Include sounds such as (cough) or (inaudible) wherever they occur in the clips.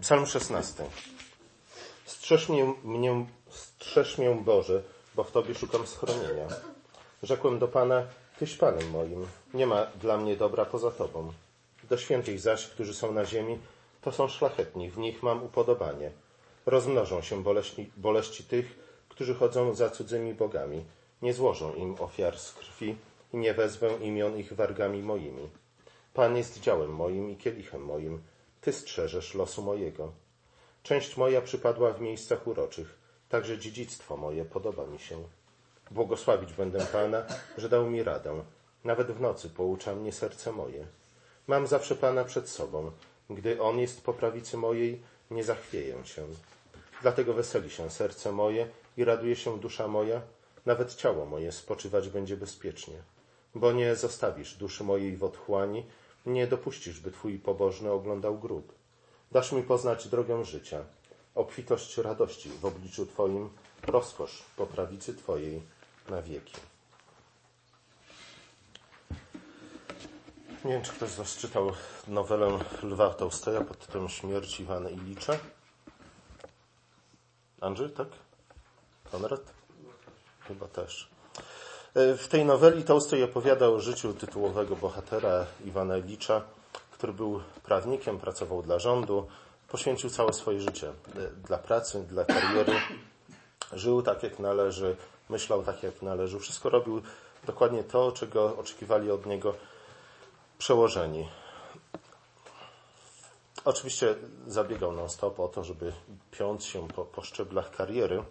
Psalm 16. Strzeż mnie, mnie, strzeż mnie Boże, bo w Tobie szukam schronienia. Rzekłem do Pana, Tyś Panem moim, nie ma dla mnie dobra poza Tobą. Do świętych zaś, którzy są na ziemi, to są szlachetni, w nich mam upodobanie. Rozmnożą się boleści, boleści tych, którzy chodzą za cudzymi bogami. Nie złożą im ofiar z krwi i nie wezwę imion ich wargami moimi. Pan jest działem moim i kielichem moim. Ty strzeżesz losu mojego. Część moja przypadła w miejscach uroczych, także dziedzictwo moje podoba mi się. Błogosławić będę Pana, że dał mi radę. Nawet w nocy poucza mnie serce moje. Mam zawsze Pana przed sobą. Gdy On jest po prawicy mojej, nie zachwieję się. Dlatego weseli się serce moje i raduje się dusza moja, nawet ciało moje spoczywać będzie bezpiecznie. Bo nie zostawisz duszy mojej w otchłani, nie dopuścisz, by Twój pobożny oglądał grób. Dasz mi poznać drogę życia, obfitość radości w obliczu Twoim, rozkosz po prawicy Twojej na wieki. Nie wiem, czy ktoś z Was czytał nowelę Lwa Tolstoja pod tytułem Śmierć Iwana Ilicza. Andrzej, tak? Konrad? Chyba też. W tej noweli Tolstoj opowiada o życiu tytułowego bohatera Iwana Ilicza, który był prawnikiem, pracował dla rządu, poświęcił całe swoje życie dla pracy, dla kariery. Żył tak, jak należy, myślał tak, jak należy. Wszystko robił dokładnie to, czego oczekiwali od niego przełożeni. Oczywiście zabiegał non-stop o to, żeby piąc się po, po szczeblach kariery,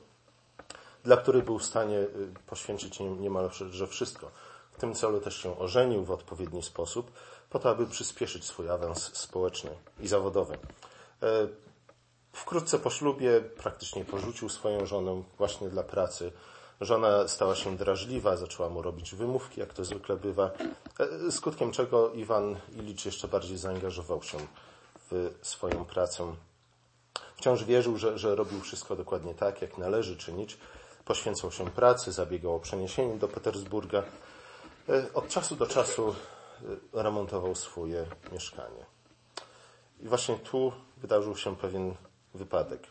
dla której był w stanie poświęcić niemal że wszystko. W tym celu też się ożenił w odpowiedni sposób, po to, aby przyspieszyć swój awans społeczny i zawodowy. Wkrótce po ślubie praktycznie porzucił swoją żonę właśnie dla pracy. Żona stała się drażliwa, zaczęła mu robić wymówki, jak to zwykle bywa, skutkiem czego Iwan Ilicz jeszcze bardziej zaangażował się w swoją pracę. Wciąż wierzył, że, że robił wszystko dokładnie tak, jak należy czynić. Poświęcał się pracy, zabiegał o przeniesienie do Petersburga. Od czasu do czasu remontował swoje mieszkanie. I właśnie tu wydarzył się pewien wypadek.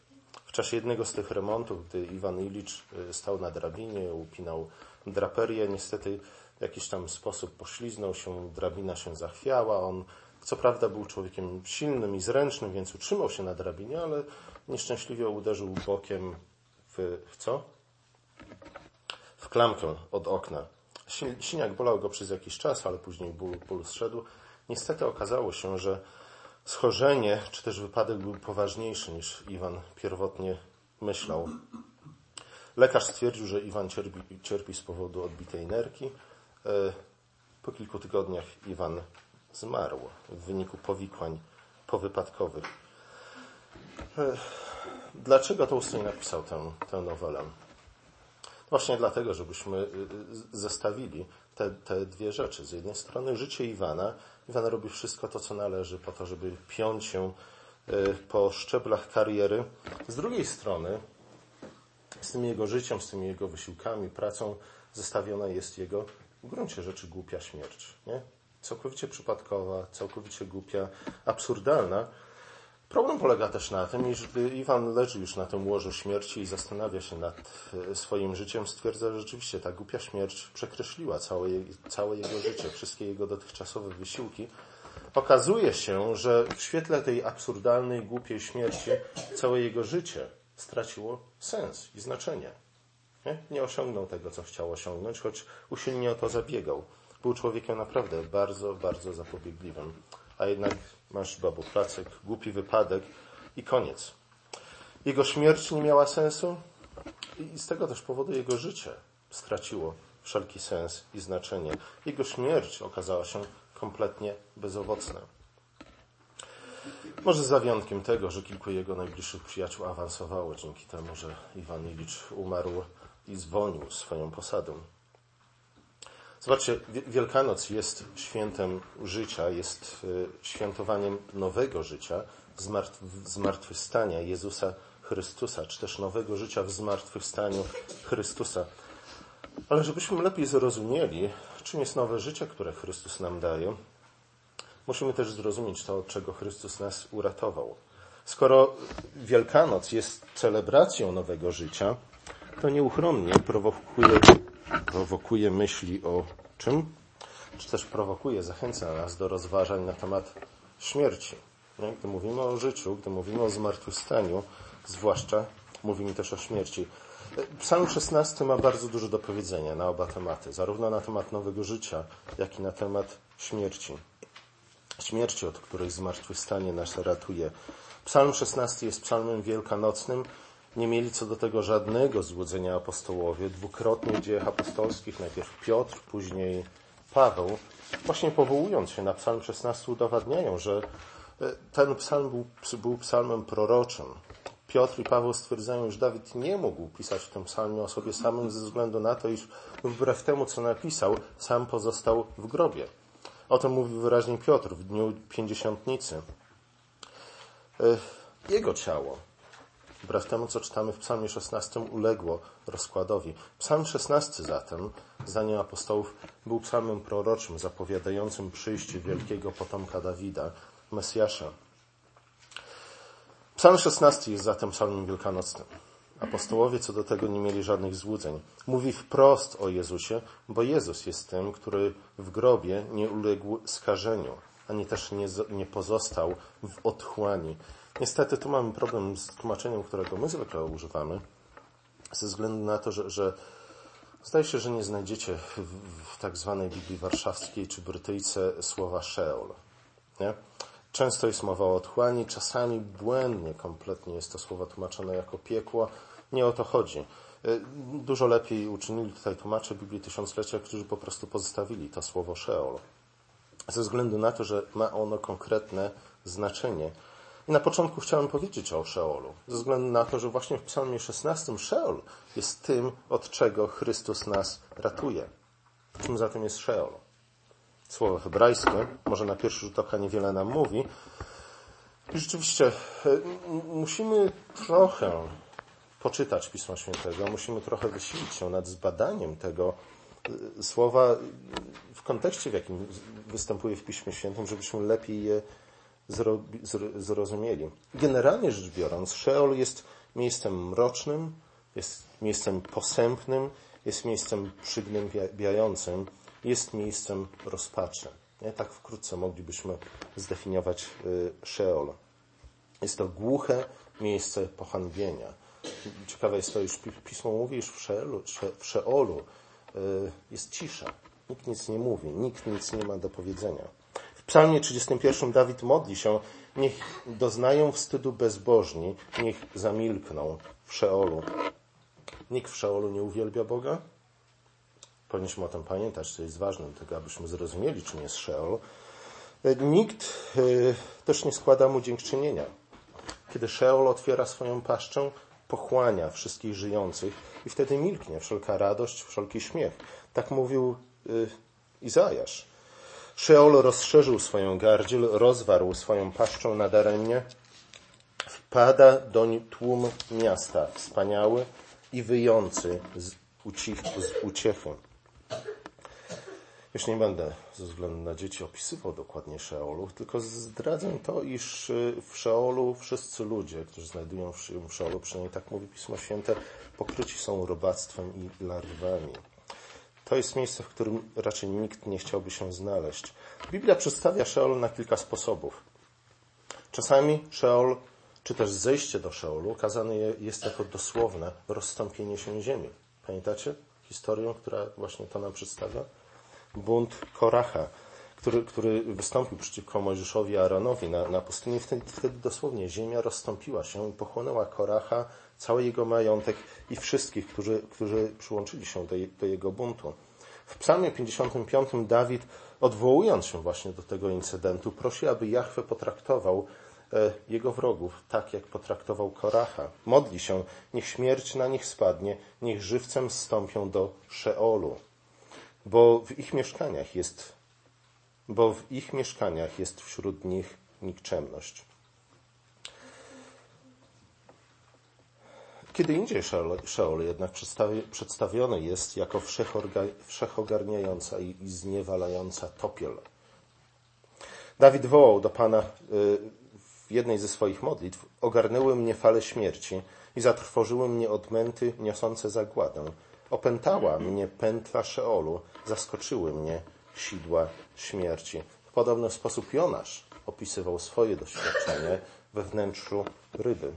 W czasie jednego z tych remontów, gdy Iwan Ilicz stał na drabinie, upinał draperię, niestety w jakiś tam sposób pośliznął się, drabina się zachwiała. On, co prawda, był człowiekiem silnym i zręcznym, więc utrzymał się na drabinie, ale nieszczęśliwie uderzył bokiem w, w co? W klamkę od okna. Siniak bolał go przez jakiś czas, ale później ból, ból zszedł. Niestety okazało się, że schorzenie, czy też wypadek był poważniejszy niż Iwan pierwotnie myślał. Lekarz stwierdził, że Iwan cierpi, cierpi z powodu odbitej nerki. Po kilku tygodniach Iwan zmarł w wyniku powikłań powypadkowych. Dlaczego Tolstoj napisał tę, tę nowelę? Właśnie dlatego, żebyśmy zestawili te, te dwie rzeczy. Z jednej strony życie Iwana. Iwan robi wszystko to, co należy po to, żeby piąć się po szczeblach kariery. Z drugiej strony z tym jego życiem, z tymi jego wysiłkami, pracą zestawiona jest jego w gruncie rzeczy głupia śmierć. Nie? Całkowicie przypadkowa, całkowicie głupia, absurdalna. Problem polega też na tym, iż gdy Iwan leży już na tym łożu śmierci i zastanawia się nad swoim życiem, stwierdza, że rzeczywiście ta głupia śmierć przekreśliła całe, całe jego życie, wszystkie jego dotychczasowe wysiłki. Okazuje się, że w świetle tej absurdalnej, głupiej śmierci całe jego życie straciło sens i znaczenie. Nie? nie osiągnął tego, co chciał osiągnąć, choć usilnie o to zabiegał. Był człowiekiem naprawdę bardzo, bardzo zapobiegliwym. A jednak masz babu placek, głupi wypadek i koniec. Jego śmierć nie miała sensu i z tego też powodu jego życie straciło wszelki sens i znaczenie. Jego śmierć okazała się kompletnie bezowocna. Może za wyjątkiem tego, że kilku jego najbliższych przyjaciół awansowało dzięki temu, że Iwan Ilicz umarł i zwolnił swoją posadę. Zobaczcie, Wielkanoc jest świętem życia, jest świętowaniem nowego życia, zmartwychwstania Jezusa Chrystusa, czy też nowego życia w zmartwychwstaniu Chrystusa. Ale żebyśmy lepiej zrozumieli, czym jest nowe życie, które Chrystus nam daje, musimy też zrozumieć to, od czego Chrystus nas uratował. Skoro Wielkanoc jest celebracją nowego życia, to nieuchronnie prowokuje, prowokuje myśli o czym? Czy też prowokuje, zachęca nas do rozważań na temat śmierci. Gdy mówimy o życiu, gdy mówimy o zmartwychwstaniu, zwłaszcza mówimy też o śmierci. Psalm 16 ma bardzo dużo do powiedzenia na oba tematy, zarówno na temat nowego życia, jak i na temat śmierci. Śmierci, od której zmartwychwstanie nas ratuje. Psalm 16 jest psalmem wielkanocnym. Nie mieli co do tego żadnego złudzenia apostołowie. Dwukrotnie w dziejach apostolskich, najpierw Piotr, później Paweł, właśnie powołując się na psalm 16 udowadniają, że e, ten psalm był, był psalmem proroczym. Piotr i Paweł stwierdzają, że Dawid nie mógł pisać w tym psalmie o sobie samym ze względu na to, iż wbrew temu, co napisał, sam pozostał w grobie. O tym mówi wyraźnie Piotr w dniu pięćdziesiątnicy. E, jego ciało, wbrew temu, co czytamy w psalmie 16, uległo rozkładowi. Psalm 16 zatem, zdaniem apostołów, był psalmem proroczym, zapowiadającym przyjście wielkiego potomka Dawida, Mesjasza. Psalm 16 jest zatem psalmem wielkanocnym. Apostołowie co do tego nie mieli żadnych złudzeń. Mówi wprost o Jezusie, bo Jezus jest tym, który w grobie nie uległ skażeniu, ani też nie, nie pozostał w otchłani. Niestety tu mamy problem z tłumaczeniem, którego my zwykle używamy, ze względu na to, że, że zdaje się, że nie znajdziecie w, tak zwanej Biblii Warszawskiej czy Brytyjce słowa Sheol. Nie? Często jest mowa o otchłani, czasami błędnie, kompletnie jest to słowo tłumaczone jako piekło. Nie o to chodzi. Y, dużo lepiej uczynili tutaj tłumacze Biblii Tysiąclecia, którzy po prostu pozostawili to słowo Sheol. Ze względu na to, że ma ono konkretne znaczenie. I na początku chciałem powiedzieć o Szeolu, ze względu na to, że właśnie w Psalmie 16 Szeol jest tym, od czego Chrystus nas ratuje. Czym zatem jest Szeol? Słowo hebrajskie, może na pierwszy rzut oka niewiele nam mówi. I rzeczywiście e, musimy trochę poczytać Pisma Świętego, musimy trochę wysilić się nad zbadaniem tego e, słowa w kontekście, w jakim występuje w Piśmie Świętym, żebyśmy lepiej je zrozumieli. Generalnie rzecz biorąc, Szeol jest miejscem mrocznym, jest miejscem posępnym, jest miejscem przygnębiającym, jest miejscem rozpaczy. Nie? Tak wkrótce moglibyśmy zdefiniować y, Szeol. Jest to głuche miejsce pohanbienia. Ciekawe jest to, iż Pismo mówi, że w Szeolu, w Szeolu y, jest cisza. Nikt nic nie mówi, nikt nic nie ma do powiedzenia psalmie 31 Dawid modli się, niech doznają wstydu bezbożni, niech zamilkną w Szeolu. Nikt w Szeolu nie uwielbia Boga? Powinniśmy o tym pamiętać, to jest ważne, tego abyśmy zrozumieli, czym jest Szeol. Nikt y, też nie składa mu dziękczynienia. Kiedy Szeol otwiera swoją paszczę, pochłania wszystkich żyjących i wtedy milknie wszelka radość, wszelki śmiech. Tak mówił y, Izajasz. Szeol rozszerzył swoją gardziel, rozwarł swoją paszczą nadaremnie. Wpada doń tłum miasta, wspaniały i wyjący z, ucich, z uciechy. Już nie będę ze względu na dzieci opisywał dokładnie Szeolu, tylko zdradzę to, iż y, w Szeolu wszyscy ludzie, którzy znajdują się w Szeolu, przynajmniej tak mówi Pismo Święte, pokryci są robactwem i larwami. To jest miejsce, w którym raczej nikt nie chciałby się znaleźć. Biblia przedstawia Szeol na kilka sposobów. Czasami Szeol, czy też zejście do Szeolu, okazane jest jako dosłowne rozstąpienie się ziemi. Pamiętacie historię, która właśnie to nam przedstawia? Bunt Koracha, który, który wystąpił przeciwko Mojżeszowi Aaronowi na, na pustyni. Wtedy, wtedy dosłownie ziemia rozstąpiła się i pochłonęła Koracha, cały jego majątek i wszystkich, którzy, którzy przyłączyli się do, do jego buntu. W psalmie 55 Dawid, odwołując się właśnie do tego incydentu, prosi, aby Jahwe potraktował e, jego wrogów tak, jak potraktował Koracha. Modli się, niech śmierć na nich spadnie, niech żywcem zstąpią do Szeolu, bo w ich mieszkaniach jest, bo w ich mieszkaniach jest wśród nich nikczemność. Kiedy indziej Szeol jednak przedstawiony jest jako wszechogarniająca i zniewalająca topiel. Dawid wołał do Pana y, w jednej ze swoich modlitw, ogarnęły mnie fale śmierci i zatrwożyły mnie odmęty niosące zagładę. Opętała mnie pętla Szeolu, zaskoczyły mnie sidła śmierci. W podobny sposób Jonasz opisywał swoje doświadczenie we wnętrzu ryby.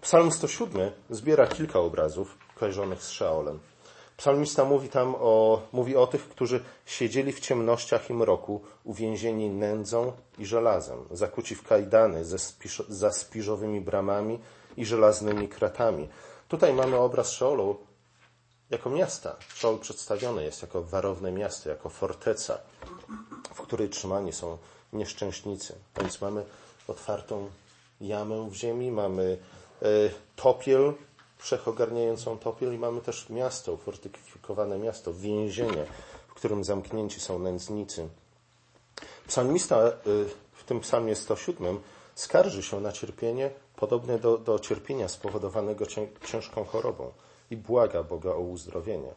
Psalm 107 zbiera kilka obrazów kojarzonych z Szeolem. Psalmista mówi tam o, mówi o tych, którzy siedzieli w ciemnościach i mroku, uwięzieni nędzą i żelazem, zakuci w kajdany ze za spiżowymi bramami i żelaznymi kratami. Tutaj mamy obraz Szeolu jako miasta. Szeol przedstawiony jest jako warowne miasto, jako forteca, w której trzymani są nieszczęśnicy. Więc mamy otwartą jamę w ziemi, mamy topiel, wszechogarniającą topiel i mamy też miasto, fortyfikowane miasto, więzienie, w którym zamknięci są nędznicy. Psalmista y, w tym psalmie 107 skarży się na cierpienie podobne do, do cierpienia spowodowanego ciężką chorobą i błaga Boga o uzdrowienie.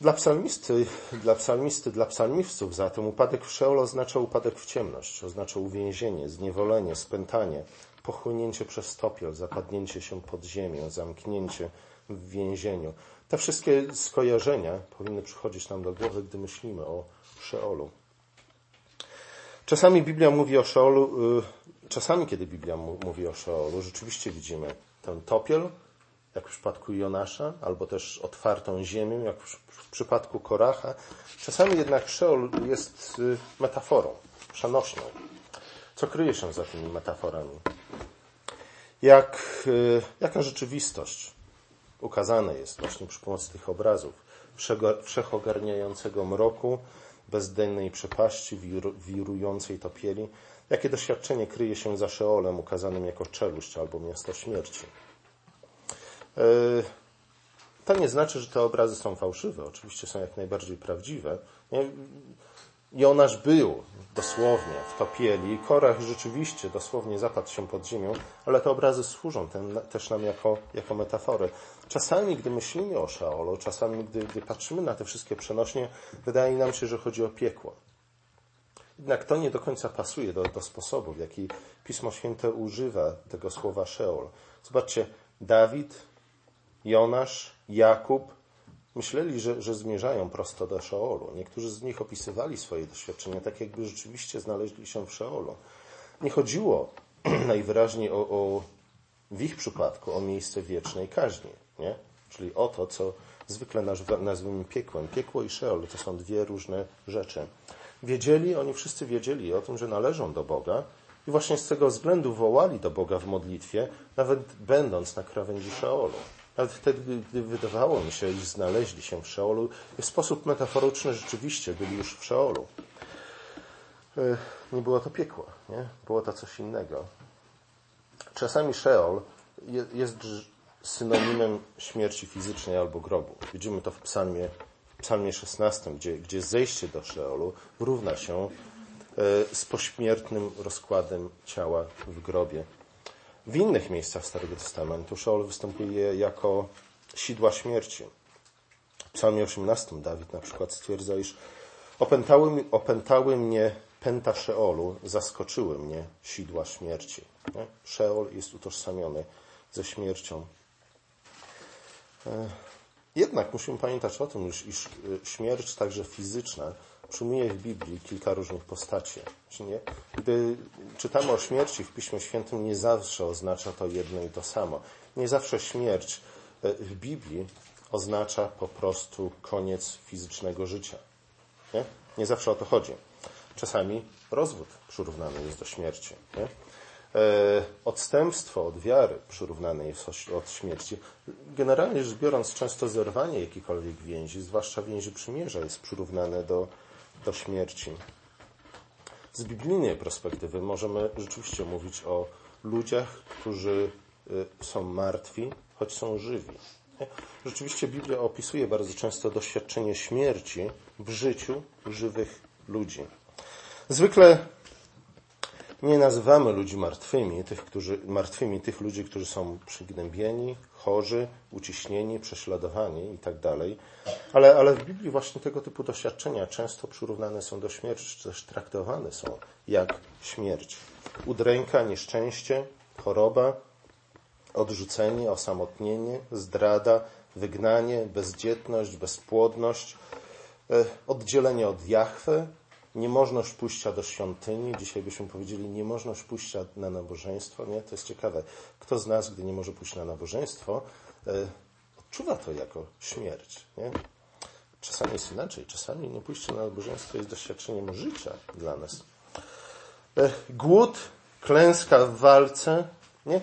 Dla psalmisty, dla psalmisty, dla psalmistów zatem upadek w Szeol oznacza upadek w ciemność, oznacza uwięzienie, zniewolenie, spętanie, pochłonięcie przez topiel, zapadnięcie się pod ziemię, zamknięcie w więzieniu. Te wszystkie skojarzenia powinny przychodzić nam do głowy, gdy myślimy o Szeolu. Czasami Biblia mówi o Szeolu, y, czasami kiedy Biblia mówi o Szeolu, rzeczywiście widzimy ten topiel, jak w przypadku Jonasza, albo też otwartą ziemię, jak w przypadku Koracha. Czasami jednak Szeol jest y, metaforą, przenośną. Co kryje się za tymi metaforami? Jak, y, jaka rzeczywistość ukazana jest właśnie przy pomocy tych obrazów wszechogarniającego mroku, bezdennej przepaści, wirującej topieli, jakie doświadczenie kryje się za Szeolem ukazanym jako czeluść albo miasto śmierci. E, to nie znaczy, że te obrazy są fałszywe. Oczywiście są jak najbardziej prawdziwe. Jonasz był dosłownie w topieli, Korach rzeczywiście dosłownie zapadł się pod ziemią, ale te obrazy służą ten, też nam jako, jako metafory. Czasami, gdy myślimy o Szaolu, czasami, gdy, gdy patrzymy na te wszystkie przenośnie, wydaje nam się, że chodzi o piekło. Jednak to nie do końca pasuje do, do sposobu, w jaki Pismo Święte używa tego słowa Szeol. Zobaczcie, Dawid, Jonasz, Jakub, myśleli, że, że zmierzają prosto do Szeolu. Niektórzy z nich opisywali swoje doświadczenia tak, jakby rzeczywiście znaleźli się w Szeolu. Nie chodziło (clears throat) najwyraźniej o, o, w ich przypadku o miejsce wiecznej kaźni, nie? czyli o to, co zwykle nazwijmy piekłem. Piekło i Szeol to są dwie różne rzeczy. Wiedzieli, oni wszyscy wiedzieli o tym, że należą do Boga i właśnie z tego względu wołali do Boga w modlitwie, nawet będąc na krawędzi Szeolu. Nawet wtedy, gdy wydawało mi się, iż znaleźli się w Szeolu, w sposób metaforyczny rzeczywiście byli już w Szeolu. E, nie było to piekło, nie? Było to coś innego. Czasami Szeol jest synonimem śmierci fizycznej albo grobu. Widzimy to w psalmie, w psalmie 16, gdzie, gdzie zejście do Szeolu równa się e, z pośmiertnym rozkładem ciała w grobie. W innych miejscach Starego Testamentu Szeol występuje jako sidła śmierci. W psalmie 18 Dawid na przykład stwierdza, iż opętały, opętały mnie pęta Szeolu, zaskoczyły mnie sidła śmierci. Nie? Szeol jest utożsamiony ze śmiercią. E, jednak musimy pamiętać o tym, iż, iż śmierć także fizyczna przyjmuje w Biblii kilka różnych postaci. Nie? Gdy czytamy o śmierci w Piśmie Świętym, nie zawsze oznacza to jedno i to samo. Nie zawsze śmierć e, w Biblii oznacza po prostu koniec fizycznego życia. Nie, nie zawsze o to chodzi. Czasami rozwód przyrównany jest do śmierci. Nie? E, odstępstwo od wiary przyrównane jest od śmierci. Generalnie rzecz biorąc, często zerwanie jakiejkolwiek więzi, zwłaszcza więzi przymierza, jest przyrównane do do śmierci. Z biblijnej perspektywy możemy rzeczywiście mówić o ludziach, którzy y, są martwi, choć są żywi. Rzeczywiście Biblia opisuje bardzo często doświadczenie śmierci w życiu żywych ludzi. Zwykle nie nazywamy ludzi martwymi, tych, którzy, martwymi tych ludzi, którzy są przygnębieni, chorzy, uciśnieni, prześladowani itd. Ale, ale w Biblii właśnie tego typu doświadczenia często przyrównane są do śmierci, czy też traktowane są jak śmierć. Udręka, nieszczęście, choroba, odrzucenie, osamotnienie, zdrada, wygnanie, bezdzietność, bezpłodność, e, oddzielenie od Jahwe, niemożność pójścia do świątyni. Dzisiaj byśmy powiedzieli niemożność pójścia na nabożeństwo. Nie? To jest ciekawe. Kto z nas, gdy nie może pójść na nabożeństwo, e, odczuwa to jako śmierć. Nie? Czasami jest inaczej. Czasami nie pójście na nabożeństwo jest doświadczeniem życia dla nas. E, głód, klęska w walce. Nie?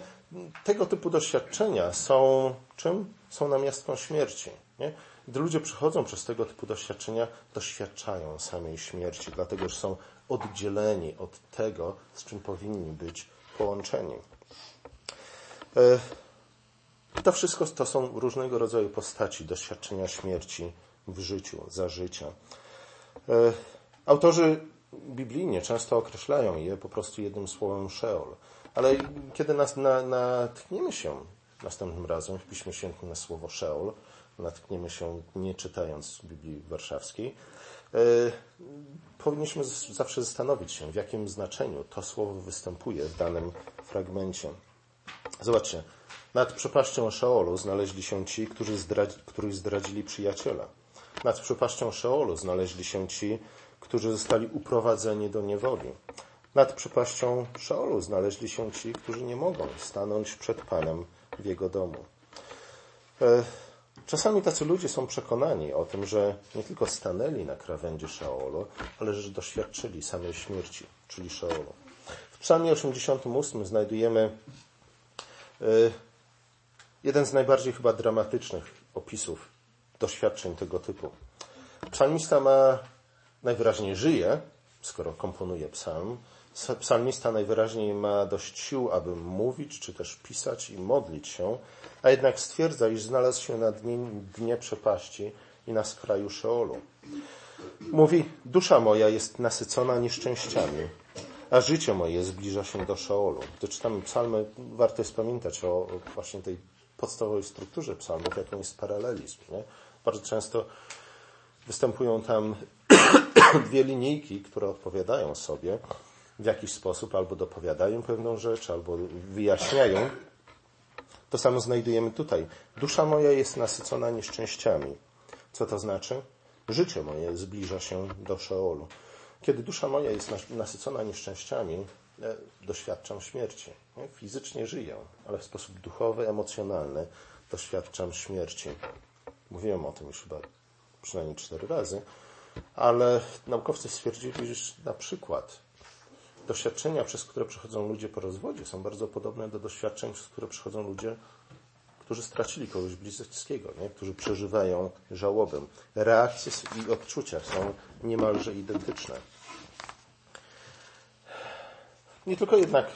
Tego typu doświadczenia są czym? Są namiastką śmierci. Nie? Gdy ludzie przechodzą przez tego typu doświadczenia, doświadczają samej śmierci, dlatego że są oddzieleni od tego, z czym powinni być połączeni. E, to wszystko to są różnego rodzaju postaci doświadczenia śmierci w życiu, za życia. E, autorzy biblijnie często określają je po prostu jednym słowem Sheol. Ale kiedy nas na, natkniemy się następnym razem w Piśmie Świętym na słowo Sheol, natkniemy się nie czytając Biblii Warszawskiej, e, powinniśmy zawsze zastanowić się, w jakim znaczeniu to słowo występuje w danym fragmencie. Zobaczcie, nad przepaścią Szeolu znaleźli się ci, którzy zdradzi, których zdradzili przyjaciela. Nad przepaścią Szeolu znaleźli się ci, którzy zostali uprowadzeni do niewoli. Nad przepaścią Szeolu znaleźli się ci, którzy nie mogą stanąć przed Panem w Jego domu. Czasami tacy ludzie są przekonani o tym, że nie tylko stanęli na krawędzi Szeolu, ale że doświadczyli samej śmierci, czyli Szeolu. W psalmie 88 znajdujemy e, jeden z najbardziej chyba dramatycznych opisów doświadczeń tego typu. Psalmista ma najwyraźniej żyje, skoro komponuje psalm. Psalmista najwyraźniej ma dość sił, aby mówić, czy też pisać i modlić się, a jednak stwierdza, iż znalazł się na dnie, dnie przepaści i na skraju Szeolu. Mówi, dusza moja jest nasycona nieszczęściami, a życie moje zbliża się do Szeolu. Gdy czytamy psalmy, warto jest pamiętać o właśnie tej podstawowej strukturze psalmów, jaką jest paralelizm. Nie? Bardzo często występują tam (clears throat) dwie linijki, które odpowiadają sobie w jakiś sposób, albo dopowiadają pewną rzecz, albo wyjaśniają. To samo znajdujemy tutaj. Dusza moja jest nasycona nieszczęściami. Co to znaczy? Życie moje zbliża się do Szeolu. Kiedy dusza moja jest nasycona nieszczęściami, e, doświadczam śmierci. Fizycznie żyję, ale w sposób duchowy, emocjonalny doświadczam śmierci. Mówiłem o tym już chyba przynajmniej cztery razy, ale naukowcy stwierdzili, że na przykład doświadczenia, przez które przechodzą ludzie po rozwodzie, są bardzo podobne do doświadczeń, przez które przechodzą ludzie, którzy stracili kogoś bliskiego, nie? którzy przeżywają żałobę. Reakcje i odczucia są niemalże identyczne. Nie tylko jednak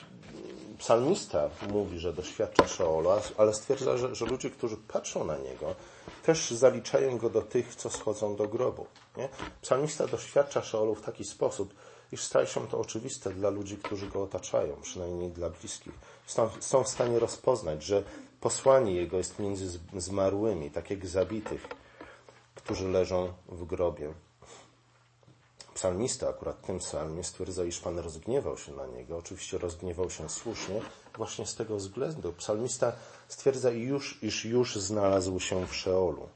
psalmista mówi, że doświadcza Szeolu, ale stwierdza, że, że, ludzie, którzy patrzą na niego, też zaliczają go do tych, co schodzą do grobu. Nie? Psalmista doświadcza Szeolu w taki sposób, iż staje się to oczywiste dla ludzi, którzy go otaczają, przynajmniej dla bliskich. Są, w stanie rozpoznać, że posłanie jego jest między zmarłymi, tak jak zabitych, którzy leżą w grobie. Psalmista akurat w tym psalmie stwierdza, iż Pan rozgniewał się na niego. Oczywiście rozgniewał się słusznie, właśnie z tego względu. Psalmista stwierdza, już, iż już znalazł się w Szeolu.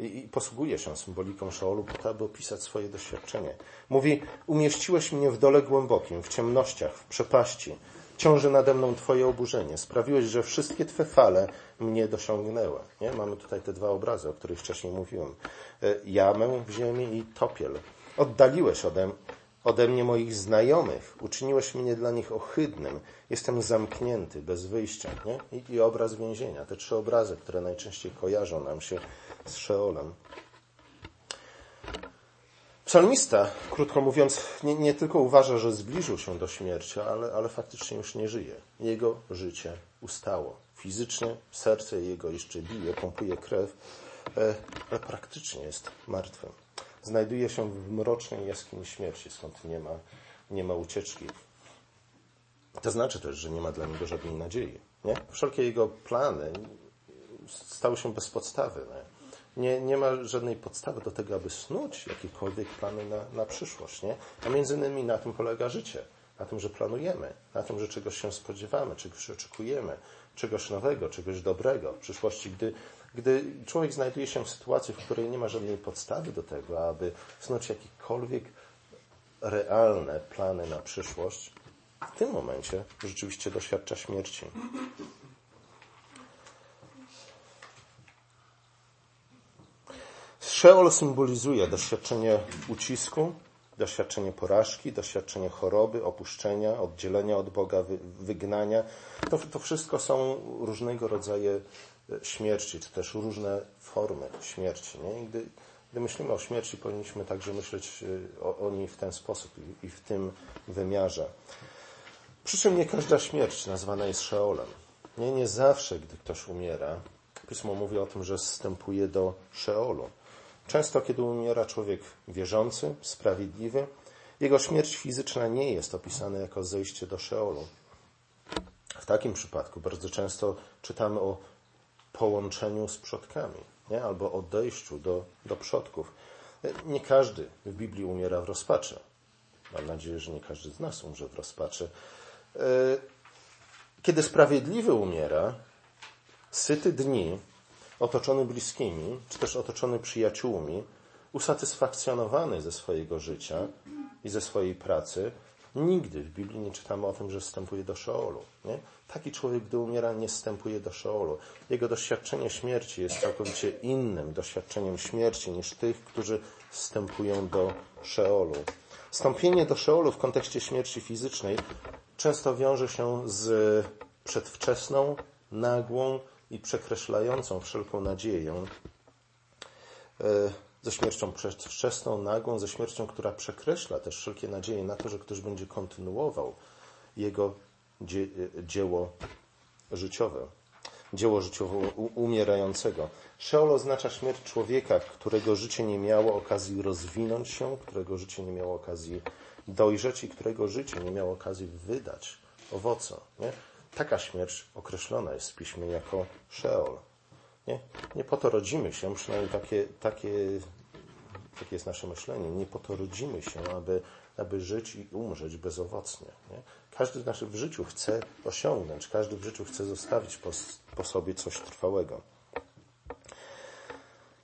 I, posługuje się symboliką Szeolu po to, aby opisać swoje doświadczenie. Mówi, umieściłeś mnie w dole głębokim, w ciemnościach, w przepaści. Ciąży nade mną Twoje oburzenie. Sprawiłeś, że wszystkie Twe fale mnie dosiągnęły. Nie? Mamy tutaj te dwa obrazy, o których wcześniej mówiłem. E, jamę w ziemi i topiel. Oddaliłeś ode, ode mnie moich znajomych, uczyniłeś mnie dla nich ohydnym. Jestem zamknięty, bez wyjścia. Nie? I, I obraz więzienia. Te trzy obrazy, które najczęściej kojarzą nam się z Szeolem. Psalmista, krótko mówiąc, nie, nie, tylko uważa, że zbliżył się do śmierci, ale, ale faktycznie już nie żyje. Jego życie ustało. Fizycznie serce jego jeszcze bije, pompuje krew, ale praktycznie jest martwym znajduje się w mrocznej jaskini śmierci, skąd nie ma, nie ma ucieczki. To znaczy też, że nie ma dla niego żadnej nadziei. Nie? Wszelkie jego plany stały się bez podstawy. Nie? Nie, nie ma żadnej podstawy do tego, aby snuć jakiekolwiek plany na, na przyszłość. Nie? A między innymi na tym polega życie. Na tym, że planujemy, na tym, że czegoś się spodziewamy, czegoś oczekujemy, czegoś nowego, czegoś dobrego w przyszłości. Gdy, gdy człowiek znajduje się w sytuacji, w której nie ma żadnej podstawy do tego, aby snuć jakiekolwiek realne plany na przyszłość, w tym momencie rzeczywiście doświadcza śmierci. Szeol symbolizuje doświadczenie ucisku, doświadczenie porażki, doświadczenie choroby, opuszczenia, oddzielenia od Boga, wygnania. To, to wszystko są różnego rodzaju śmierci, czy też różne formy śmierci. Nie? Gdy, gdy myślimy o śmierci, powinniśmy także myśleć e, o, o niej w ten sposób i, i w tym wymiarze. Przy czym nie każda śmierć nazwana jest Szeolem. Nie, nie zawsze, gdy ktoś umiera, Pismo mówi o tym, że wstępuje do Szeolu. Często, kiedy umiera człowiek wierzący, sprawiedliwy, jego śmierć fizyczna nie jest opisana jako zejście do Szeolu. W takim przypadku bardzo często czytamy o połączeniu z przodkami, nie? albo odejściu do, do przodków. Nie każdy w Biblii umiera w rozpaczy. Mam nadzieję, że nie każdy z nas umrze w rozpaczy. E, kiedy sprawiedliwy umiera, syty dni, otoczony bliskimi, czy też otoczony przyjaciółmi, usatysfakcjonowany ze swojego życia i ze swojej pracy, nigdy w Biblii nie czytamy o tym, że wstępuje do Szeolu. Nie? Taki człowiek, gdy umiera, nie wstępuje do Szeolu. Jego doświadczenie śmierci jest całkowicie innym doświadczeniem śmierci niż tych, którzy wstępują do Szeolu. Wstąpienie do Szeolu w kontekście śmierci fizycznej często wiąże się z przedwczesną, nagłą i przekreślającą wszelką nadzieję, e, ze śmiercią przedwczesną, nagłą, ze śmiercią, która przekreśla też wszelkie nadzieje na to, że ktoś będzie kontynuował jego dzie dzieło życiowe, dzieło życiowe umierającego. Szeol oznacza śmierć człowieka, którego życie nie miało okazji rozwinąć się, którego życie nie miało okazji dojrzeć i którego życie nie miało okazji wydać owoce. Taka śmierć określona jest w piśmie jako Sheol. Nie, nie po to rodzimy się, przynajmniej takie, takie, takie jest nasze myślenie, nie po to rodzimy się, aby, aby żyć i umrzeć bezowocnie. Nie? Każdy nasz w życiu chce osiągnąć, każdy w życiu chce zostawić po, po sobie coś trwałego.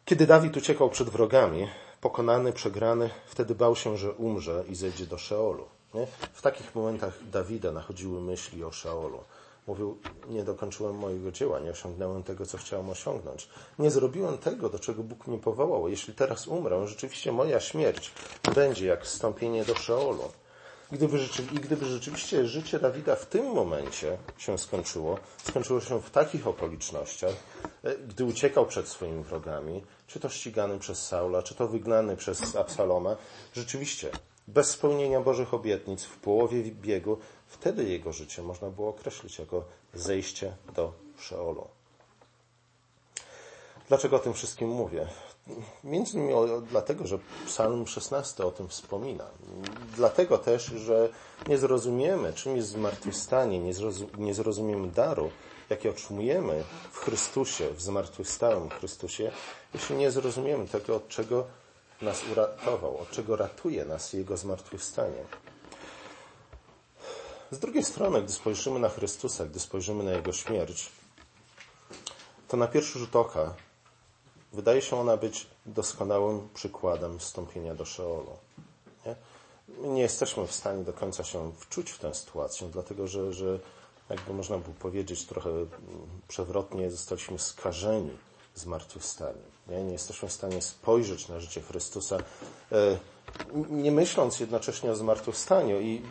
Kiedy Dawid uciekał przed wrogami, pokonany, przegrany, wtedy bał się, że umrze i zejdzie do Szeolu. Nie? W takich momentach Dawida nachodziły myśli o Szeolu. Mówił, nie dokończyłem mojego dzieła, nie osiągnąłem tego, co chciałem osiągnąć. Nie zrobiłem tego, do czego Bóg mnie powołał. Jeśli teraz umrę, rzeczywiście moja śmierć będzie jak wstąpienie do Szeolu. Gdyby, I gdyby rzeczywiście życie Dawida w tym momencie się skończyło, skończyło się w takich okolicznościach, e, gdy uciekał przed swoimi wrogami, czy to ścigany przez Saula, czy to wygnany przez Absaloma, rzeczywiście bez spełnienia Bożych obietnic w połowie biegu, wtedy jego życie można było określić jako zejście do Szeolu. Dlaczego o tym wszystkim mówię? Między innymi dlatego, że Psalm 16 o tym wspomina. Dlatego też, że nie zrozumiemy, czym jest zmartwychwstanie, nie, nie zrozumiemy daru, jaki otrzymujemy w Chrystusie, w zmartwychwstałym Chrystusie, jeśli nie zrozumiemy tego, od czego nas uratował, od czego ratuje nas Jego zmartwychwstanie. Z drugiej strony, gdy spojrzymy na Chrystusa, gdy spojrzymy na Jego śmierć, to na pierwszy rzut oka wydaje się ona być doskonałym przykładem wstąpienia do Szeolu. Nie? nie jesteśmy w stanie do końca się wczuć w tę sytuację, dlatego że, że jakby można by powiedzieć trochę przewrotnie, zostaliśmy skażeni zmartwychwstaniem. Nie? nie jesteśmy w stanie spojrzeć na życie Chrystusa, e, nie myśląc jednocześnie o zmartwychwstaniu. I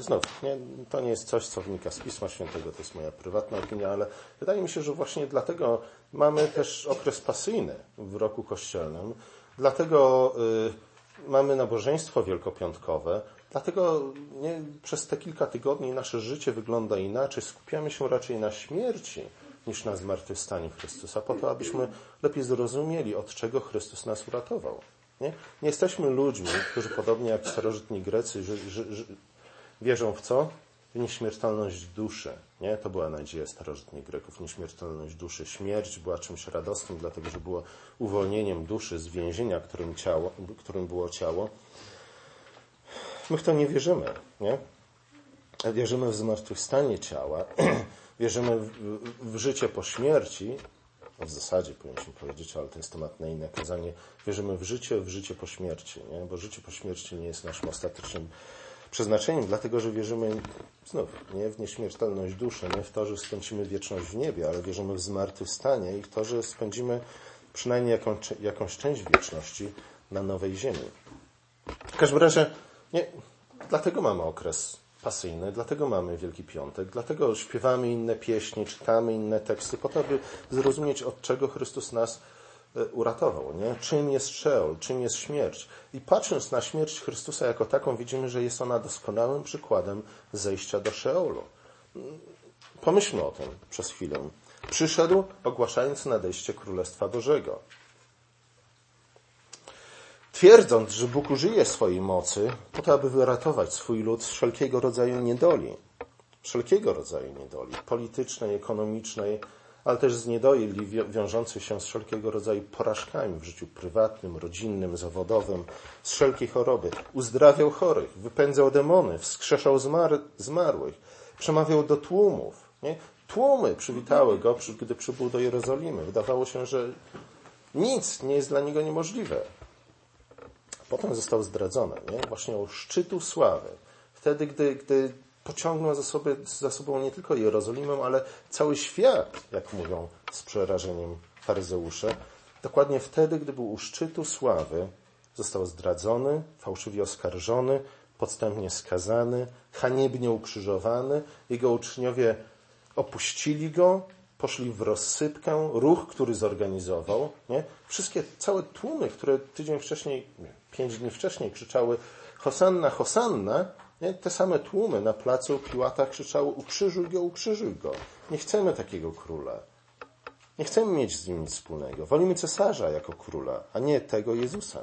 znów, nie, to nie jest coś, co wynika z Pisma Świętego, to jest moja prywatna opinia, ale wydaje mi się, że właśnie dlatego mamy też okres pasyjny w roku kościelnym, dlatego y, mamy nabożeństwo wielkopiątkowe, dlatego nie, przez te kilka tygodni nasze życie wygląda inaczej, skupiamy się raczej na śmierci niż na zmartwychwstaniu Chrystusa, po to, abyśmy lepiej zrozumieli, od czego Chrystus nas uratował. Nie, nie jesteśmy ludźmi, którzy podobnie jak starożytni Grecy że, że, że wierzą w co? w nieśmiertelność duszy. Nie? To była nadzieja starożytnych Greków, nieśmiertelność duszy. Śmierć była czymś radosnym, dlatego że było uwolnieniem duszy z więzienia, którym, ciało, którym było ciało. My w to nie wierzymy. Nie? Wierzymy w zmartwychwstanie ciała, (clears throat) wierzymy w, w życie po śmierci, w zasadzie powinniśmy powiedzieć, ale to jest temat na inne kazanie. Wierzymy w życie, w życie po śmierci, nie? bo życie po śmierci nie jest naszym ostatecznym przeznaczeniem, dlatego że wierzymy znów nie w nieśmiertelność duszy, nie w to, że spędzimy wieczność w niebie, ale wierzymy w zmartwychwstanie i w to, że spędzimy przynajmniej jaką, jakąś część wieczności na nowej ziemi. W każdym razie, nie, dlatego mamy okres pasyjny, dlatego mamy Wielki Piątek, dlatego śpiewamy inne pieśni, czytamy inne teksty, po to, aby zrozumieć, od czego Chrystus nas e, uratował. Nie? Czym jest Szeol, czym jest śmierć. I patrząc na śmierć Chrystusa jako taką, widzimy, że jest ona doskonałym przykładem zejścia do Szeolu. Pomyślmy o tym przez chwilę. Przyszedł ogłaszając nadejście Królestwa Bożego. Twierdząc, że Bóg użyje swojej mocy po to, aby wyratować swój lud z wszelkiego rodzaju niedoli. Wszelkiego rodzaju niedoli. Politycznej, ekonomicznej, ale też z niedoli wiążących się z wszelkiego rodzaju porażkami w życiu prywatnym, rodzinnym, zawodowym, z wszelkiej choroby. Uzdrawiał chorych, wypędzał demony, wskrzeszał zmar zmarłych, przemawiał do tłumów. Nie? Tłumy przywitały go, gdy przybył do Jerozolimy. Wydawało się, że nic nie jest dla niego niemożliwe. Potem został zdradzony, nie? właśnie o szczytu sławy. Wtedy, gdy, gdy pociągnął za, sobie, za sobą nie tylko Jerozolimę, ale cały świat, jak mówią z przerażeniem faryzeusze. Dokładnie wtedy, gdy był u szczytu sławy, został zdradzony, fałszywie oskarżony, podstępnie skazany, haniebnie ukrzyżowany. Jego uczniowie opuścili go, poszli w rozsypkę, ruch, który zorganizował. Nie? Wszystkie, całe tłumy, które tydzień wcześniej, pięć dni wcześniej krzyczały Hosanna, Hosanna, nie? Te same tłumy na placu Piłata krzyczały ukrzyżuj go, ukrzyżuj go. Nie chcemy takiego króla. Nie chcemy mieć z nim nic wspólnego. Wolimy cesarza jako króla, a nie tego Jezusa.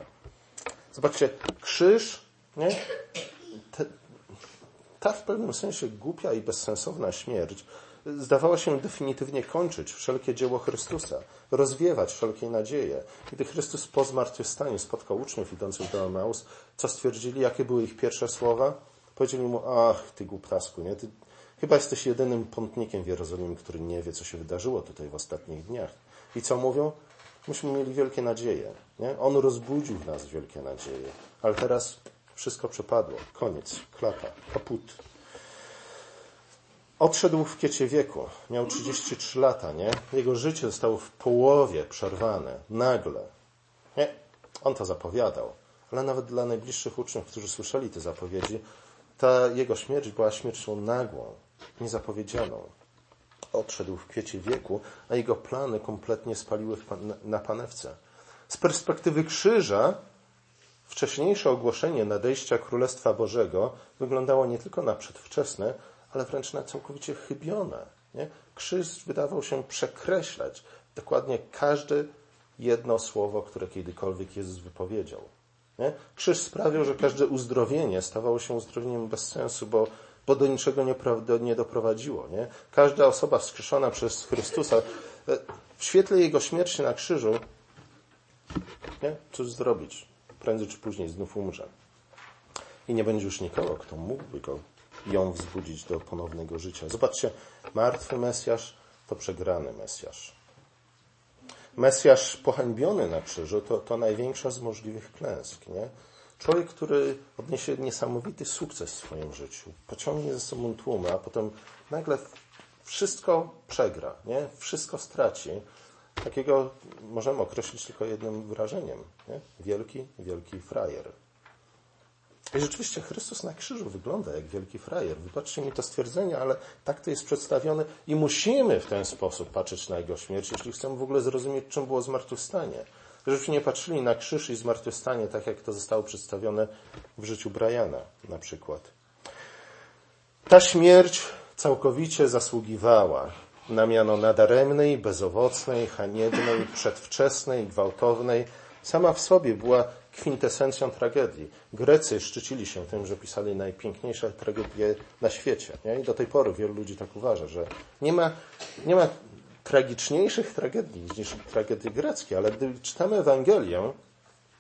Zobaczcie, krzyż, nie? Te, ta w pewnym sensie głupia i bezsensowna śmierć zdawała się definitywnie kończyć wszelkie dzieło Chrystusa, rozwiewać wszelkie nadzieje. Gdy Chrystus po zmartwychwstaniu spotkał uczniów idących do Emaus, co stwierdzili, jakie były ich pierwsze słowa? Powiedzieli mu, ach, ty głuptasku, nie? Ty chyba jesteś jedynym pątnikiem w Jerozolimie, który nie wie, co się wydarzyło tutaj w ostatnich dniach. I co mówią? Myśmy mieli wielkie nadzieje, nie? On rozbudził w nas wielkie nadzieje. Ale teraz wszystko przepadło. Koniec. Klapa. Kaput. Odszedł w kiecie wieku. Miał 33 lata, nie? Jego życie zostało w połowie przerwane. Nagle. Nie? On to zapowiadał. Ale nawet dla najbliższych uczniów, którzy słyszeli te zapowiedzi, ta jego śmierć była śmiercią nagłą, niezapowiedzianą. Odszedł w kwiecie wieku, a jego plany kompletnie spaliły na panewce. Z perspektywy krzyża wcześniejsze ogłoszenie nadejścia Królestwa Bożego wyglądało nie tylko na przedwczesne, ale wręcz na całkowicie chybione. Nie? Krzyż wydawał się przekreślać dokładnie każde jedno słowo, które kiedykolwiek Jezus wypowiedział. Nie? Krzyż sprawiał, że każde uzdrowienie stawało się uzdrowieniem bez sensu, bo, bo do niczego nie, nie doprowadziło. Nie? Każda osoba wskrzeszona przez Chrystusa e, w świetle Jego śmierci na krzyżu, nie? cóż zrobić? Prędzej czy później znów umrze. I nie będzie już nikogo, kto mógłby go, ją wzbudzić do ponownego życia. Zobaczcie, martwy Mesjasz to przegrany Mesjasz. Mesjasz pohańbiony na krzyżu to, to największa z możliwych klęsk. Nie? Człowiek, który odniesie niesamowity sukces w swoim życiu, pociągnie ze sobą tłumy, a potem nagle wszystko przegra, nie? wszystko straci. Takiego możemy określić tylko jednym wyrażeniem. Nie? Wielki, wielki frajer. I rzeczywiście Chrystus na krzyżu wygląda jak wielki frajer. Wybaczcie mi to stwierdzenie, ale tak to jest przedstawione i musimy w ten sposób patrzeć na Jego śmierć, jeśli chcemy w ogóle zrozumieć, czym było zmartwychwstanie. Żebyśmy nie patrzyli na krzyż i zmartwychwstanie tak, jak to zostało przedstawione w życiu Briana na przykład. Ta śmierć całkowicie zasługiwała na miano nadaremnej, bezowocnej, haniebnej, przedwczesnej, gwałtownej. Sama w sobie była kwintesencją tragedii. Grecy szczycili się tym, że pisali najpiękniejsze tragedie na świecie. Nie? I do tej pory wielu ludzi tak uważa, że nie ma, nie ma tragiczniejszych tragedii niż tragedie greckie, ale gdy czytamy Ewangelię,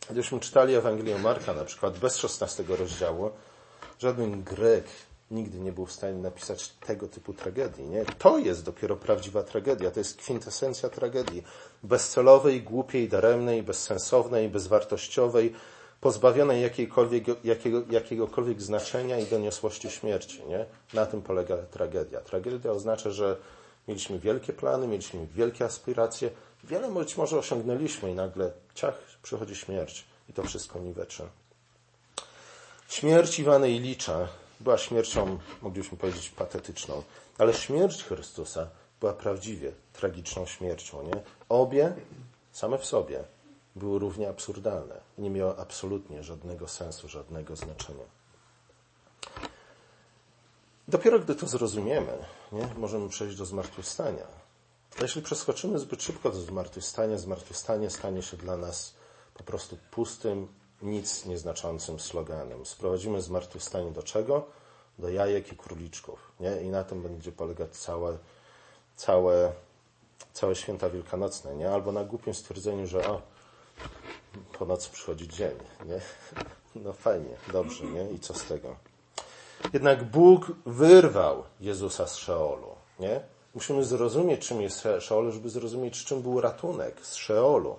gdybyśmy czytali Ewangelię Marka na przykład bez 16 rozdziału, żaden Grek nigdy nie był w stanie napisać tego typu tragedii. Nie? To jest dopiero prawdziwa tragedia, to jest kwintesencja tragedii. Bezcelowej, głupiej, daremnej, bezsensownej, bezwartościowej, pozbawionej jakiejkolwiek, jakiego, jakiegokolwiek znaczenia i doniosłości śmierci. Nie? Na tym polega tragedia. Tragedia oznacza, że mieliśmy wielkie plany, mieliśmy wielkie aspiracje, wiele być może osiągnęliśmy i nagle ciach, przychodzi śmierć i to wszystko niweczy. Śmierć Iwana Ilicza była śmiercią, moglibyśmy powiedzieć, patetyczną, ale śmierć Chrystusa była prawdziwie tragiczną śmiercią. Nie? Obie same w sobie były równie absurdalne nie miały absolutnie żadnego sensu, żadnego znaczenia. Dopiero gdy to zrozumiemy, nie, możemy przejść do zmartwychwstania. A jeśli przeskoczymy zbyt szybko do zmartwychwstania, zmartwychwstanie stanie się dla nas po prostu pustym, nic nieznaczącym sloganem. Sprowadzimy zmartwychwstanie do czego? Do jajek i króliczków. Nie? I na tym będzie polegać całe, całe, całe święta wielkanocne. Nie? Albo na głupim stwierdzeniu, że o, po nocy przychodzi dzień. Nie? (laughs) No fajnie, dobrze, nie? I co z tego? Jednak Bóg wyrwał Jezusa z Szeolu. Nie? Musimy zrozumieć, czym jest Szeol, żeby zrozumieć, czym był ratunek z Szeolu.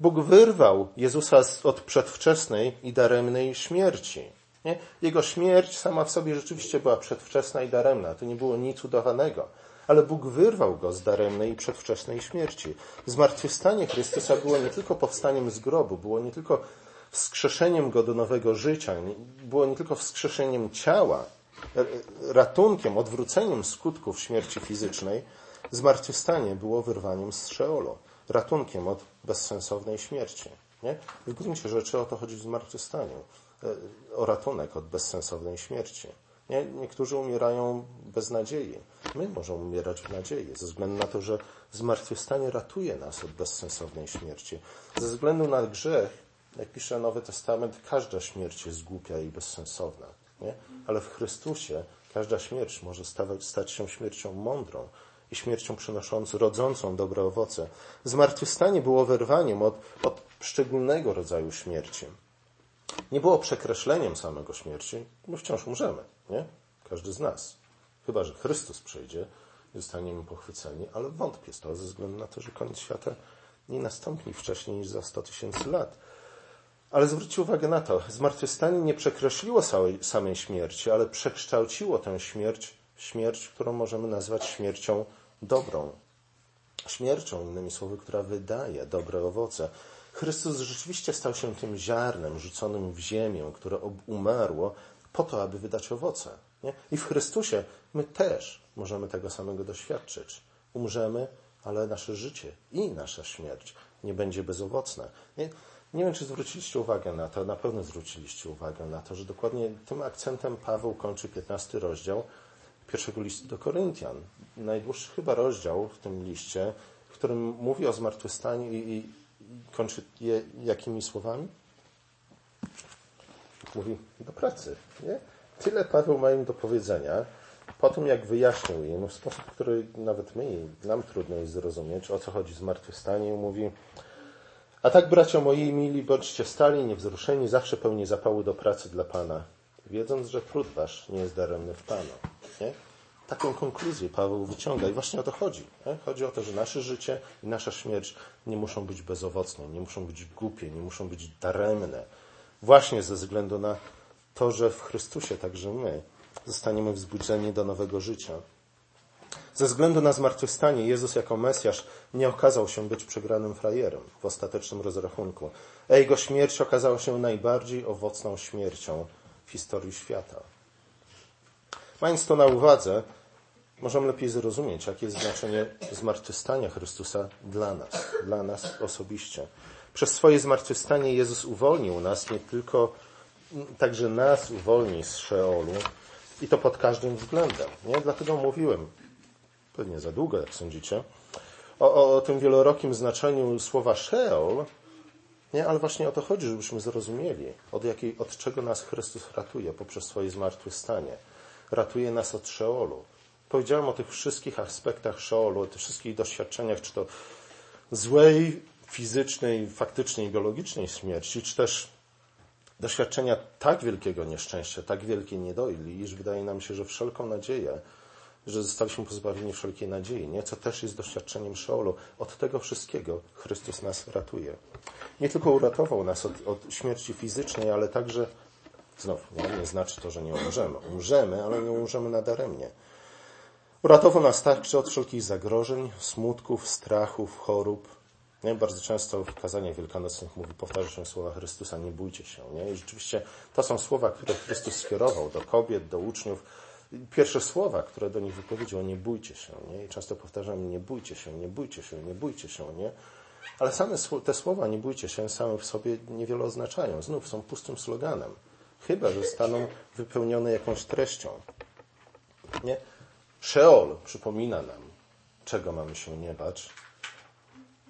Bóg wyrwał Jezusa od przedwczesnej i daremnej śmierci. Nie? Jego śmierć sama w sobie rzeczywiście była przedwczesna i daremna. To nie było nic udawanego. Ale Bóg wyrwał go z daremnej i przedwczesnej śmierci. Zmartwychwstanie Chrystusa było nie tylko powstaniem z grobu, było nie tylko wskrzeszeniem go do nowego życia, było nie tylko wskrzeszeniem ciała, ratunkiem, odwróceniem skutków śmierci fizycznej, zmartwychwstanie było wyrwaniem z Szeolu, ratunkiem od bezsensownej śmierci. Nie? W gruncie rzeczy o to chodzi w zmartwychwstaniu, e, o ratunek od bezsensownej śmierci. Nie? Niektórzy umierają bez nadziei. My możemy umierać w nadziei, ze względu na to, że zmartwychwstanie ratuje nas od bezsensownej śmierci. Ze względu na grzech jak pisze Nowy Testament, każda śmierć jest głupia i bezsensowna. Nie? Ale w Chrystusie każda śmierć może stawać, stać się śmiercią mądrą śmiercią przynoszącą, rodzącą dobre owoce. Zmartwychwstanie było wyrwaniem od, od szczególnego rodzaju śmierci. Nie było przekreśleniem samego śmierci, bo wciąż umrzemy, nie? Każdy z nas. Chyba, że Chrystus przyjdzie i zostaniemy pochwyceni, ale wątpię z to ze względu na to, że koniec świata nie nastąpi wcześniej niż za 100 tysięcy lat. Ale zwróćcie uwagę na to, zmartwychwstanie nie przekreśliło samej śmierci, ale przekształciło tę śmierć w śmierć, którą możemy nazwać śmiercią dobrą. Śmiercią, innymi słowy, która wydaje dobre owoce. Chrystus rzeczywiście stał się tym ziarnem rzuconym w ziemię, które umarło po to, aby wydać owoce. Nie? I w Chrystusie my też możemy tego samego doświadczyć. Umrzemy, ale nasze życie i nasza śmierć nie będzie bezowocne. Nie? Nie wiem, czy zwróciliście uwagę na to, na pewno zwróciliście uwagę na to, że dokładnie tym akcentem Paweł kończy 15 rozdział pierwszego listu do Koryntian. Najdłuższy chyba rozdział w tym liście, w którym mówi o zmartwychwstaniu i, i kończy je jakimi słowami? Mówi do pracy. Nie? Tyle Paweł ma im do powiedzenia. Po tym, jak wyjaśnił im w sposób, który nawet my, nam trudno jest zrozumieć, o co chodzi zmartwychwstanie, mówi, a tak, bracia moi mili, bądźcie stali, niewzruszeni, zawsze pełni zapału do pracy dla Pana, wiedząc, że trud wasz nie jest daremny w Panu. Nie? Taką konkluzję Paweł wyciąga i właśnie o to chodzi. Nie? Chodzi o to, że nasze życie i nasza śmierć nie muszą być bezowocne, nie muszą być głupie, nie muszą być daremne. Właśnie ze względu na to, że w Chrystusie także my zostaniemy wzbudzeni do nowego życia. Ze względu na zmartwychwstanie Jezus jako Mesjasz nie okazał się być przegranym frajerem w ostatecznym rozrachunku, jego śmierć okazała się najbardziej owocną śmiercią w historii świata. Mając to na uwadze, możemy lepiej zrozumieć, jakie jest znaczenie zmartwychwstania Chrystusa dla nas, dla nas osobiście. Przez swoje zmartwychwstanie Jezus uwolnił nas, nie tylko, także nas uwolni z Szeolu i to pod każdym względem. Nie? Dlatego mówiłem, pewnie za długo, jak sądzicie, o, o tym wielorokim znaczeniu słowa Sheol, Nie, ale właśnie o to chodzi, żebyśmy zrozumieli, od, jakiej, od czego nas Chrystus ratuje poprzez swoje zmartwychwstanie. Ratuje nas od Szeolu. Powiedziałem o tych wszystkich aspektach Szeolu, o tych wszystkich doświadczeniach, czy to złej, fizycznej, faktycznej, biologicznej śmierci, czy też doświadczenia tak wielkiego nieszczęścia, tak wielkiej niedoli, iż wydaje nam się, że wszelką nadzieję, że zostaliśmy pozbawieni wszelkiej nadziei, nie? co też jest doświadczeniem Szeolu. Od tego wszystkiego Chrystus nas ratuje. Nie tylko uratował nas od, od śmierci fizycznej, ale także, znów, nie, nie znaczy to, że nie umrzemy. Umrzemy, ale nie umrzemy nadaremnie. Uratował nas także od wszelkich zagrożeń, smutków, strachów, chorób. Nie? Bardzo często w kazaniach wielkanocnych mówi, powtarza się słowa Chrystusa, nie bójcie się. Nie? I rzeczywiście to są słowa, które Chrystus skierował do kobiet, do uczniów. Pierwsze słowa, które do nich wypowiedział, nie bójcie się. Nie? I często powtarzamy, nie bójcie się, nie bójcie się, nie bójcie się. Nie? Ale same te słowa, nie bójcie się, same w sobie niewiele oznaczają. Znów są pustym sloganem. Chyba, że staną wypełnione jakąś treścią. Nie? Szeol przypomina nam, czego mamy się nie bać.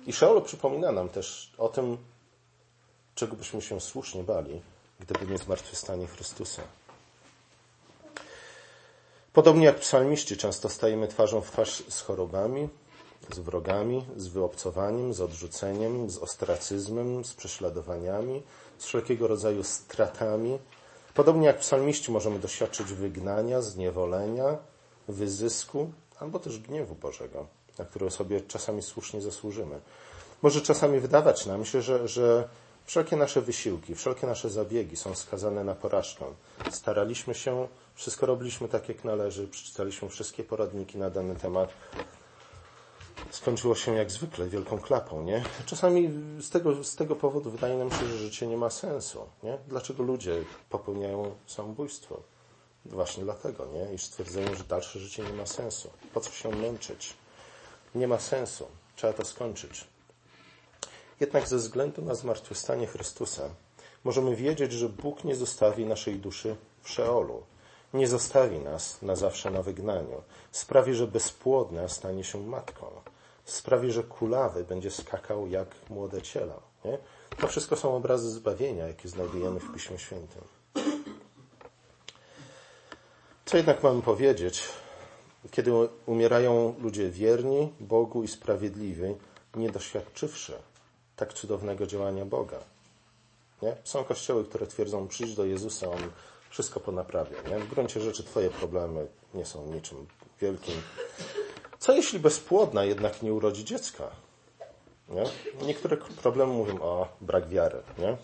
I Szeol przypomina nam też o tym, czego byśmy się słusznie bali, gdyby nie zmartwychwstanie Chrystusa. Podobnie jak psalmiści, często stajemy twarzą w twarz z chorobami, z wrogami, z wyobcowaniem, z odrzuceniem, z ostracyzmem, z prześladowaniami, z wszelkiego rodzaju stratami. Podobnie jak psalmiści możemy doświadczyć wygnania, zniewolenia, wyzysku albo też gniewu Bożego, na który sobie czasami słusznie zasłużymy. Może czasami wydawać nam się, że, że wszelkie nasze wysiłki, wszelkie nasze zabiegi są skazane na porażkę. Staraliśmy się, wszystko robiliśmy tak jak należy, przeczytaliśmy wszystkie poradniki na dany temat. Skończyło się jak zwykle wielką klapą, nie? Czasami z tego, z tego powodu wydaje nam się, że życie nie ma sensu, nie? Dlaczego ludzie popełniają samobójstwo? Właśnie dlatego, nie? Iż stwierdzają, że dalsze życie nie ma sensu. Po co się męczyć? Nie ma sensu. Trzeba to skończyć. Jednak ze względu na zmartwychwstanie Chrystusa możemy wiedzieć, że Bóg nie zostawi naszej duszy w Szeolu. Nie zostawi nas na zawsze na wygnaniu. Sprawi, że bezpłodna stanie się matką. Sprawi, że kulawy będzie skakał jak młode ciela. Nie? To wszystko są obrazy zbawienia, jakie znajdujemy w Piśmie Świętym. Co jednak mamy powiedzieć, kiedy umierają ludzie wierni Bogu i sprawiedliwi, nie doświadczywszy tak cudownego działania Boga? Nie? Są kościoły, które twierdzą, przyjdź do Jezusa, On wszystko ponaprawia. Nie? W gruncie rzeczy Twoje problemy nie są niczym wielkim. Co jeśli bezpłodna jednak nie urodzi dziecka? Nie? Niektóre problemy mówią o brak wiary. Nie?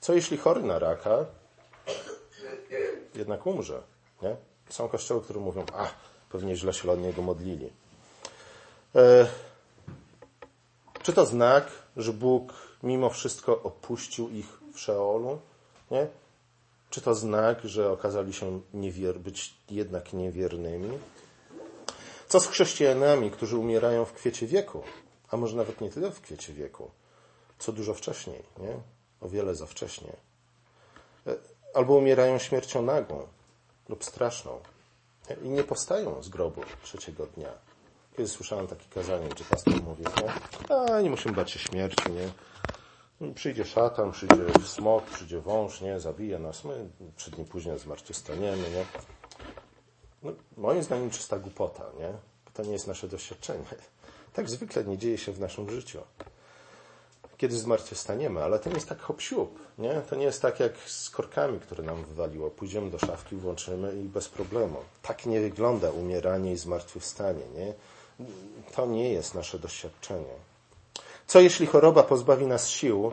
Co jeśli chory na raka jednak umrze? Nie? Są kościoły, które mówią, a, pewnie źle się od niego modlili. E, czy to znak, że Bóg mimo wszystko opuścił ich w Szeolu? Nie? Czy to znak, że okazali się niewier- być jednak niewiernymi? Co z chrześcijanami, którzy umierają w kwiecie wieku? A może nawet nie tyle w kwiecie wieku, co dużo wcześniej, nie? O wiele za wcześnie. E, albo umierają śmiercią nagłą, lub straszną. I nie powstają z grobu trzeciego dnia. Kiedy słyszałem takie kazanie, gdzie pastor mówi, nie? a nie musimy bać się śmierci, nie? Przyjdzie szatan, przyjdzie smok, przyjdzie wąż, nie? Zabije nas. My trzy dni później zmartwychwstaniemy, nie? No, moim zdaniem czysta głupota, nie? To nie jest nasze doświadczenie. (laughs) Tak zwykle nie dzieje się w naszym życiu kiedy zmartwychwstaniemy, ale to nie jest tak hop nie? To nie jest tak jak z korkami, które nam wywaliło. Pójdziemy do szafki, włączymy i bez problemu. Tak nie wygląda umieranie i zmartwychwstanie, nie? To nie jest nasze doświadczenie. Co jeśli choroba pozbawi nas sił,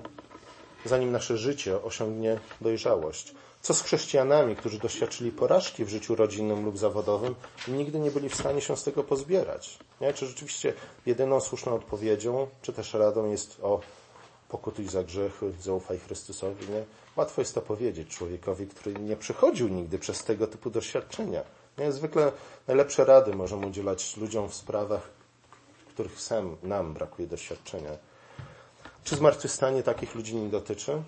zanim nasze życie osiągnie dojrzałość? Co z chrześcijanami, którzy doświadczyli porażki w życiu rodzinnym lub zawodowym i nigdy nie byli w stanie się z tego pozbierać? Nie? Czy rzeczywiście jedyną słuszną odpowiedzią, czy też radą jest o pokutuj za grzechy, zaufaj Chrystusowi. Nie? Łatwo jest to powiedzieć człowiekowi, który nie przechodził nigdy przez tego typu doświadczenia. Nie? Zwykle najlepsze rady możemy udzielać ludziom w sprawach, w których sam nam brakuje doświadczenia. Czy zmartwychwstanie takich ludzi nie dotyczy?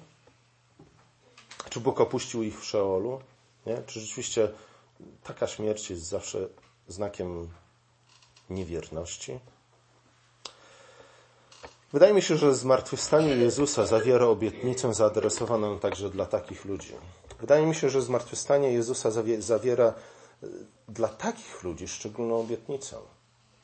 Czy Bóg opuścił ich w Szeolu? Nie? Czy rzeczywiście taka śmierć jest zawsze znakiem niewierności? Wydaje mi się, że zmartwychwstanie Jezusa zawiera obietnicę zaadresowaną także dla takich ludzi. Wydaje mi się, że zmartwychwstanie Jezusa zawiera e, dla takich ludzi szczególną obietnicę.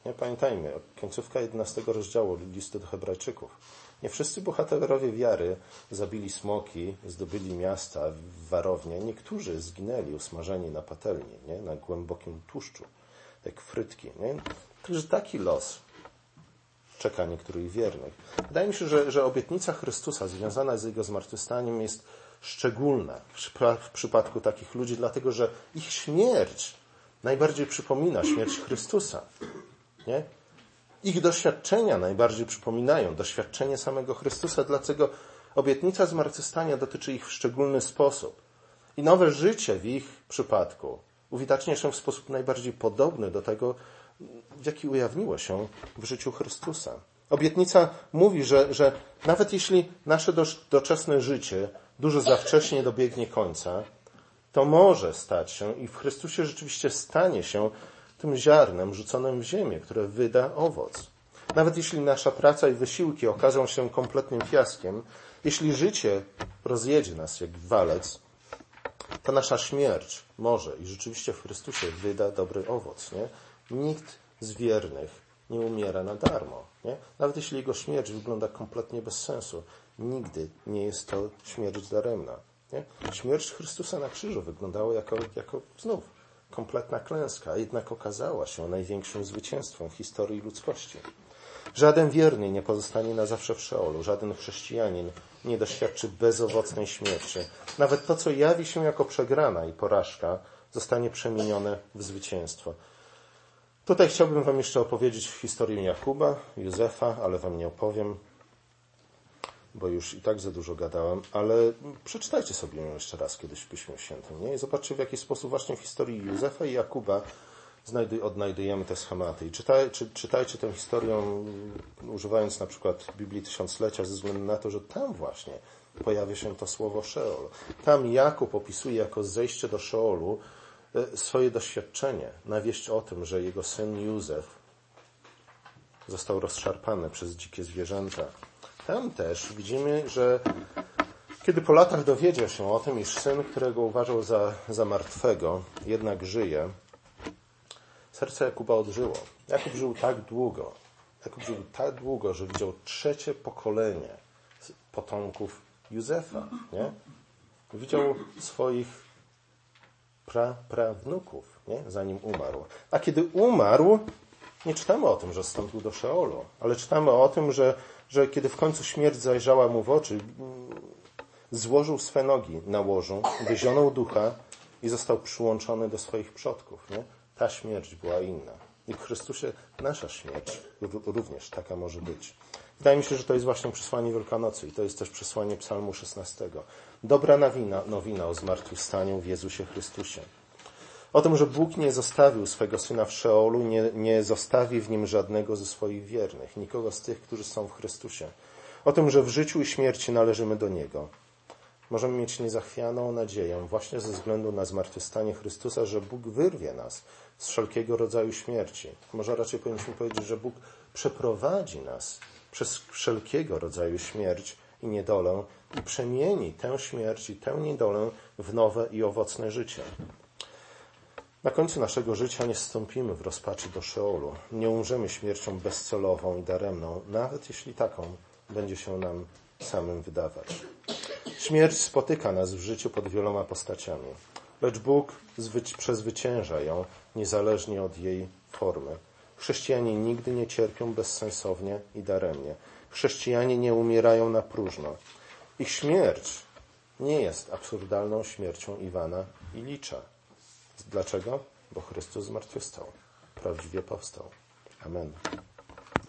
Nie pamiętajmy, końcówka 11 rozdziału listu do Hebrajczyków. Nie wszyscy bohaterowie wiary zabili smoki, zdobyli miasta, warownie. Niektórzy zginęli usmażeni na patelni, nie? na głębokim tłuszczu, jak frytki. Nie? Także taki los czeka niektórych wiernych. Wydaje mi się, że, że obietnica Chrystusa związana z Jego zmartwychwstaniem jest szczególna w przypadku takich ludzi, dlatego że ich śmierć najbardziej przypomina śmierć Chrystusa. Nie? Ich doświadczenia najbardziej przypominają doświadczenie samego Chrystusa, dlatego obietnica zmartwychwstania dotyczy ich w szczególny sposób. I nowe życie w ich przypadku uwidacznia się w sposób najbardziej podobny do tego, w jaki ujawniło się w życiu Chrystusa. Obietnica mówi, że, że nawet jeśli nasze doczesne życie dużo za wcześnie dobiegnie końca, to może stać się i w Chrystusie rzeczywiście stanie się tym ziarnem rzuconym w ziemię, które wyda owoc. Nawet jeśli nasza praca i wysiłki okażą się kompletnym fiaskiem, jeśli życie rozjedzie nas jak walec, to nasza śmierć może i rzeczywiście w Chrystusie wyda dobry owoc. Nie? Nikt z wiernych nie umiera na darmo. Nie? Nawet jeśli jego śmierć wygląda kompletnie bez sensu, nigdy nie jest to śmierć daremna. Nie? Śmierć Chrystusa na krzyżu wyglądała jako, jako znów kompletna klęska, jednak okazała się największym zwycięstwem w historii ludzkości. Żaden wierny nie pozostanie na zawsze w Szeolu, żaden chrześcijanin nie doświadczy bezowocnej śmierci. Nawet to, co jawi się jako przegrana i porażka, zostanie przemienione w zwycięstwo. Tutaj chciałbym Wam jeszcze opowiedzieć historię Jakuba, Józefa, ale Wam nie opowiem, bo już i tak za dużo gadałem, ale przeczytajcie sobie ją jeszcze raz kiedyś w Piśmie Świętym, nie? I zobaczcie, w jaki sposób właśnie w historii Józefa i Jakuba odnajdujemy te schematy. I czy, czytajcie tę historię używając na przykład Biblii Tysiąclecia ze względu na to, że tam właśnie pojawia się to słowo Szeol. Tam Jakub opisuje jako zejście do Szeolu e, swoje doświadczenie, na wieść o tym, że jego syn Józef został rozszarpany przez dzikie zwierzęta. Tam też widzimy, że kiedy po latach dowiedział się o tym, iż syn, którego uważał za, za martwego, jednak żyje, serce Jakuba odżyło. Jakub żył tak długo, Jakub żył tak długo, że widział trzecie pokolenie potomków Józefa, nie? Widział swoich pra, prawnuków, nie? zanim umarł. A kiedy umarł, nie czytamy o tym, że wstąpił do Szeolu, ale czytamy o tym, że, że kiedy w końcu śmierć zajrzała mu w oczy, złożył swe nogi na łożu, wyzionął ducha i został przyłączony do swoich przodków. Nie? Ta śmierć była inna. I w Chrystusie nasza śmierć również taka może być. Wydaje mi się, że to jest właśnie przesłanie Wielkanocy i to jest też przesłanie Psalmu 16. Dobra nowina, nowina o zmartwychwstaniu w Jezusie Chrystusie. O tym, że Bóg nie zostawił swego Syna w Szeolu, nie, nie zostawi w nim żadnego ze swoich wiernych, nikogo z tych, którzy są w Chrystusie. O tym, że w życiu i śmierci należymy do Niego. Możemy mieć niezachwianą nadzieję właśnie ze względu na zmartwychwstanie Chrystusa, że Bóg wyrwie nas z wszelkiego rodzaju śmierci. Może raczej powinniśmy powiedzieć, że Bóg przeprowadzi nas przez wszelkiego rodzaju śmierć i niedolę i przemieni tę śmierć i tę niedolę w nowe i owocne życie. Na końcu naszego życia nie wstąpimy w rozpaczy do Szeolu. Nie umrzemy śmiercią bezcelową i daremną, nawet jeśli taką będzie się nam samym wydawać. Śmierć spotyka nas w życiu pod wieloma postaciami, lecz Bóg przezwycięża ją niezależnie od jej formy. Chrześcijanie nigdy nie cierpią bezsensownie i daremnie. Chrześcijanie nie umierają na próżno. Ich śmierć nie jest absurdalną śmiercią Iwana i Licza. Dlaczego? Bo Chrystus zmartwychwstał. Prawdziwie powstał. Amen.